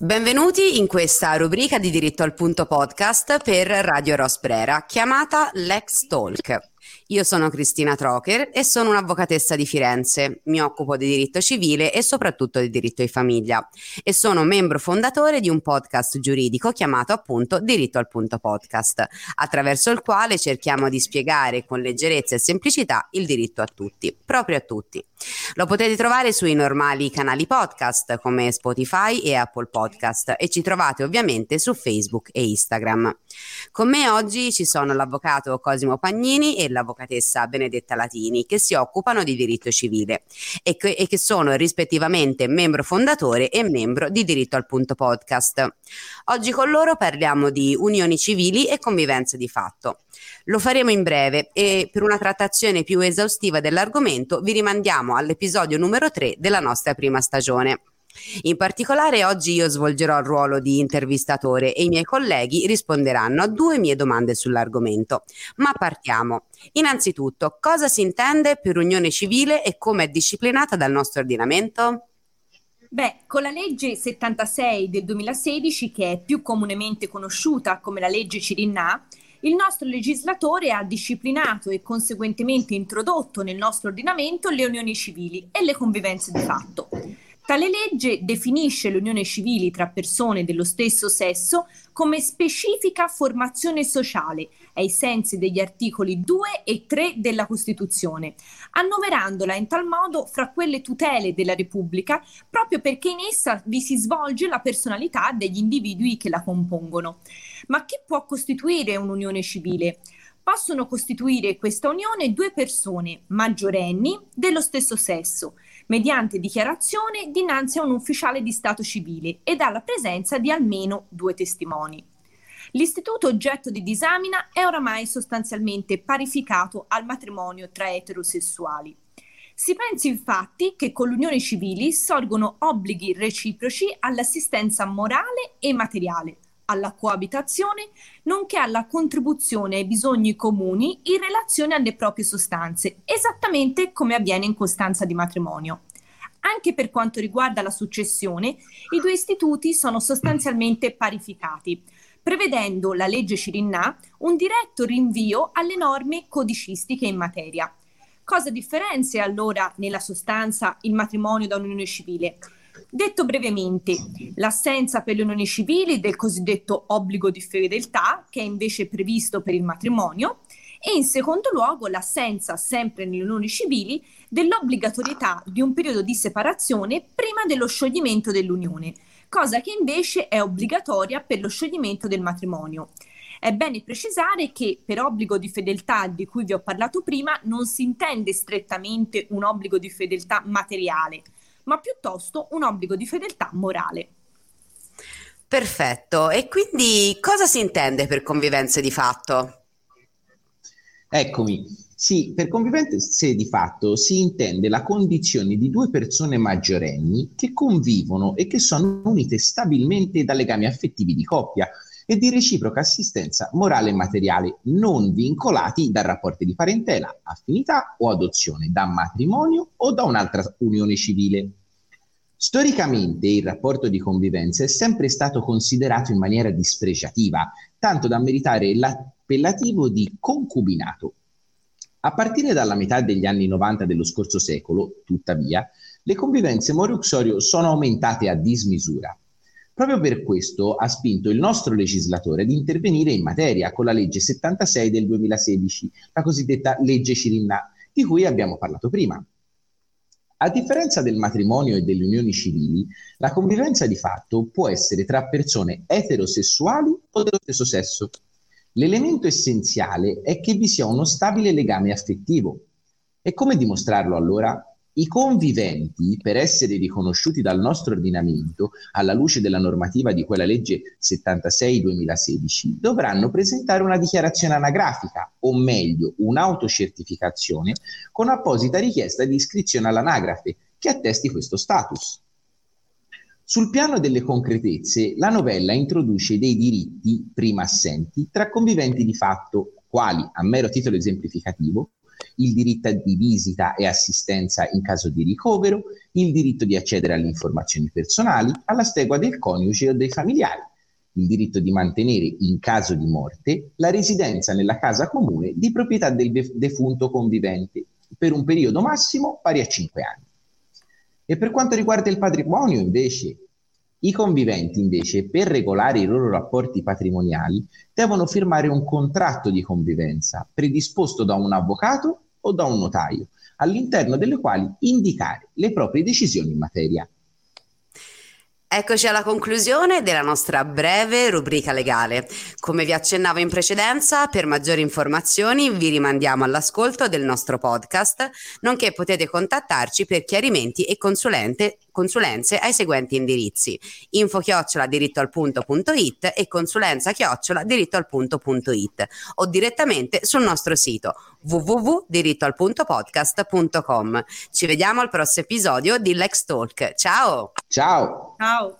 Benvenuti in questa rubrica di diritto al punto podcast per Radio Rosbrera chiamata Lex Talk. Io sono Cristina Trocher e sono un'avvocatessa di Firenze. Mi occupo di diritto civile e soprattutto di diritto di famiglia e sono membro fondatore di un podcast giuridico chiamato appunto Diritto al punto podcast, attraverso il quale cerchiamo di spiegare con leggerezza e semplicità il diritto a tutti, proprio a tutti. Lo potete trovare sui normali canali podcast come Spotify e Apple Podcast e ci trovate ovviamente su Facebook e Instagram. Con me oggi ci sono l'avvocato Cosimo Pagnini e l'avvocato l'avvocatessa Benedetta Latini, che si occupano di diritto civile e che, e che sono rispettivamente membro fondatore e membro di Diritto al Punto Podcast. Oggi con loro parliamo di unioni civili e convivenza di fatto. Lo faremo in breve e per una trattazione più esaustiva dell'argomento vi rimandiamo all'episodio numero 3 della nostra prima stagione. In particolare oggi io svolgerò il ruolo di intervistatore e i miei colleghi risponderanno a due mie domande sull'argomento. Ma partiamo. Innanzitutto, cosa si intende per unione civile e come è disciplinata dal nostro ordinamento? Beh, con la legge 76 del 2016, che è più comunemente conosciuta come la legge Cirinna, il nostro legislatore ha disciplinato e conseguentemente introdotto nel nostro ordinamento le unioni civili e le convivenze di fatto. Tale legge definisce le unioni civili tra persone dello stesso sesso come specifica formazione sociale ai sensi degli articoli 2 e 3 della Costituzione, annoverandola in tal modo fra quelle tutele della Repubblica proprio perché in essa vi si svolge la personalità degli individui che la compongono. Ma chi può costituire un'unione civile? Possono costituire questa unione due persone maggiorenni dello stesso sesso mediante dichiarazione dinanzi a un ufficiale di Stato civile ed alla presenza di almeno due testimoni. L'istituto oggetto di disamina è oramai sostanzialmente parificato al matrimonio tra eterosessuali. Si pensi infatti che con l'unione civili sorgono obblighi reciproci all'assistenza morale e materiale, alla coabitazione, nonché alla contribuzione ai bisogni comuni in relazione alle proprie sostanze, esattamente come avviene in costanza di matrimonio. Anche per quanto riguarda la successione, i due istituti sono sostanzialmente parificati, prevedendo la legge Cirinna un diretto rinvio alle norme codicistiche in materia. Cosa differenzia allora nella sostanza il matrimonio da un'unione civile? Detto brevemente, l'assenza per le unioni civili del cosiddetto obbligo di fedeltà, che è invece previsto per il matrimonio, e in secondo luogo l'assenza, sempre nelle unioni civili, dell'obbligatorietà di un periodo di separazione prima dello scioglimento dell'unione, cosa che invece è obbligatoria per lo scioglimento del matrimonio. È bene precisare che per obbligo di fedeltà di cui vi ho parlato prima non si intende strettamente un obbligo di fedeltà materiale, ma piuttosto un obbligo di fedeltà morale. Perfetto, e quindi cosa si intende per convivenze di fatto? Eccomi, sì, per convivenze di fatto si intende la condizione di due persone maggiorenni che convivono e che sono unite stabilmente da legami affettivi di coppia e di reciproca assistenza morale e materiale, non vincolati da rapporti di parentela, affinità o adozione, da matrimonio o da un'altra unione civile. Storicamente il rapporto di convivenza è sempre stato considerato in maniera dispregiativa, tanto da meritare l'appellativo di concubinato. A partire dalla metà degli anni 90 dello scorso secolo, tuttavia, le convivenze moro-uxorio sono aumentate a dismisura. Proprio per questo ha spinto il nostro legislatore ad intervenire in materia con la legge 76 del 2016, la cosiddetta legge Cirinna, di cui abbiamo parlato prima. A differenza del matrimonio e delle unioni civili, la convivenza di fatto può essere tra persone eterosessuali o dello stesso sesso. L'elemento essenziale è che vi sia uno stabile legame affettivo. E come dimostrarlo allora? I conviventi, per essere riconosciuti dal nostro ordinamento, alla luce della normativa di quella legge 76-2016, dovranno presentare una dichiarazione anagrafica, o meglio, un'autocertificazione, con apposita richiesta di iscrizione all'anagrafe che attesti questo status. Sul piano delle concretezze, la novella introduce dei diritti, prima assenti, tra conviventi di fatto, quali, a mero titolo esemplificativo, il diritto di visita e assistenza in caso di ricovero, il diritto di accedere alle informazioni personali, alla stegua del coniuge o dei familiari, il diritto di mantenere, in caso di morte, la residenza nella casa comune di proprietà del defunto convivente per un periodo massimo pari a 5 anni. E per quanto riguarda il patrimonio, invece, i conviventi, invece, per regolare i loro rapporti patrimoniali, devono firmare un contratto di convivenza predisposto da un avvocato o da un notaio, all'interno delle quali indicare le proprie decisioni in materia. Eccoci alla conclusione della nostra breve rubrica legale. Come vi accennavo in precedenza, per maggiori informazioni vi rimandiamo all'ascolto del nostro podcast, nonché potete contattarci per chiarimenti e consulenze ai seguenti indirizzi: info chiocciola diritto al punto.it e consulenza chiocciola diritto al punto.it o direttamente sul nostro sito www.dirittoalpuntopodcast.com. Ci vediamo al prossimo episodio di Lex Talk. Ciao! Ciao! Ciao!